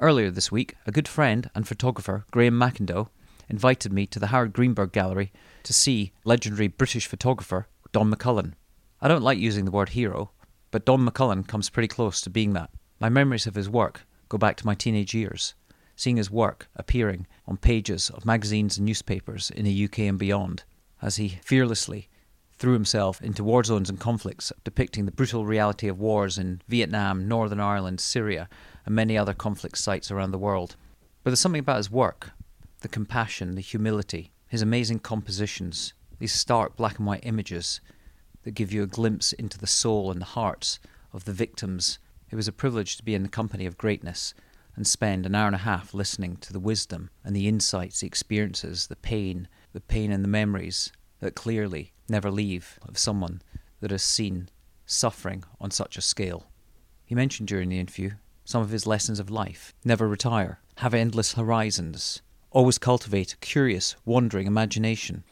Earlier this week, a good friend and photographer, Graham McIndoe, invited me to the Howard Greenberg Gallery to see legendary British photographer Don McCullin. I don't like using the word hero, but Don McCullin comes pretty close to being that. My memories of his work go back to my teenage years, seeing his work appearing on pages of magazines and newspapers in the UK and beyond, as he fearlessly threw himself into war zones and conflicts, depicting the brutal reality of wars in Vietnam, Northern Ireland, Syria, and many other conflict sites around the world. But there's something about his work the compassion, the humility, his amazing compositions, these stark black and white images that give you a glimpse into the soul and the hearts of the victims. It was a privilege to be in the company of greatness and spend an hour and a half listening to the wisdom and the insights, the experiences, the pain, the pain and the memories that clearly never leave of someone that has seen suffering on such a scale. He mentioned during the interview some of his lessons of life. Never retire, have endless horizons, always cultivate a curious, wandering imagination,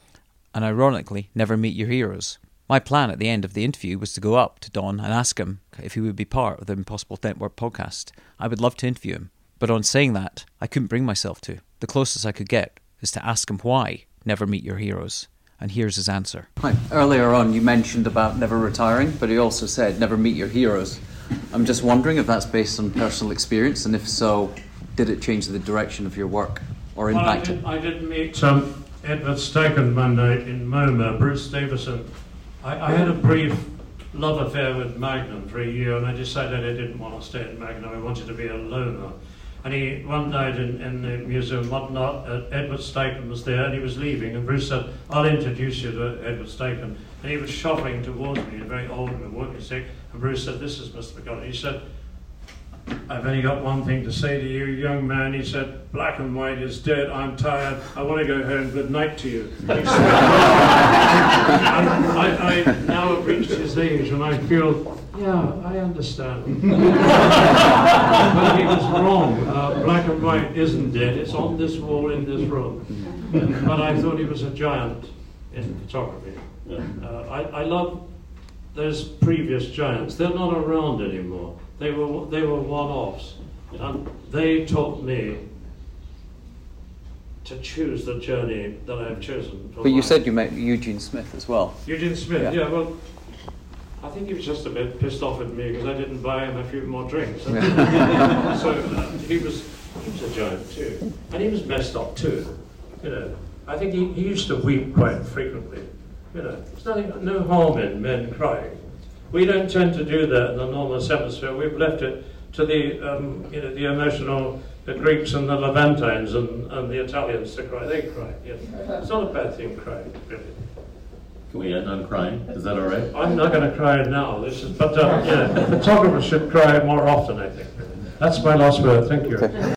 and ironically, never meet your heroes. My plan at the end of the interview was to go up to Don and ask him if he would be part of the Impossible Network podcast. I would love to interview him, but on saying that, I couldn't bring myself to. The closest I could get is to ask him why never meet your heroes. And here's his answer. Hi. Earlier on, you mentioned about never retiring, but he also said never meet your heroes. I'm just wondering if that's based on personal experience, and if so, did it change the direction of your work or Well, I impact did, it? I did meet um, Edward Steichen one night in MoMA, Bruce Davidson. I, I had a brief love affair with Magnum for a year, and I decided I didn't want to stay at Magnum. I wanted to be a loner. And he, one night in, in the museum, Art, uh, Edward Steichen was there, and he was leaving, and Bruce said, I'll introduce you to Edward Steichen. And he was shuffling towards me, a very old and walking stick, and Bruce said, this is Mr. McCullough. He said, I've only got one thing to say to you, young man. He said, Black and white is dead. I'm tired. I want to go home. Good night to you. Said, I, I now have reached his age and I feel, yeah, I understand. but he was wrong. Uh, black and white isn't dead. It's on this wall in this room. but I thought he was a giant in photography. Uh, I, I love those previous giants. They're not around anymore. They were they were one-offs, and they taught me to choose the journey that I have chosen. for But you life. said you met Eugene Smith as well. Eugene Smith. Yeah. Yeah. well, I think he was just a bit pissed off at me because I didn't buy him a few more drinks. so uh, he was he was a giant too, and he was messed up too. You know, I think he, he used to weep quite frequently. You know, there's nothing, no harm in men crying. We don't tend to do that in the normal hemisphere. We've left it to the um, you know the emotional the Greeks and the Levantines and, and the Italians to cry. They cry. Yeah. It's not a bad thing crying, really. Can we end on crying? Is that all right? I'm not going to cry now. This is, but uh, yeah, photographers should cry more often. I think. That's my last word. Thank you.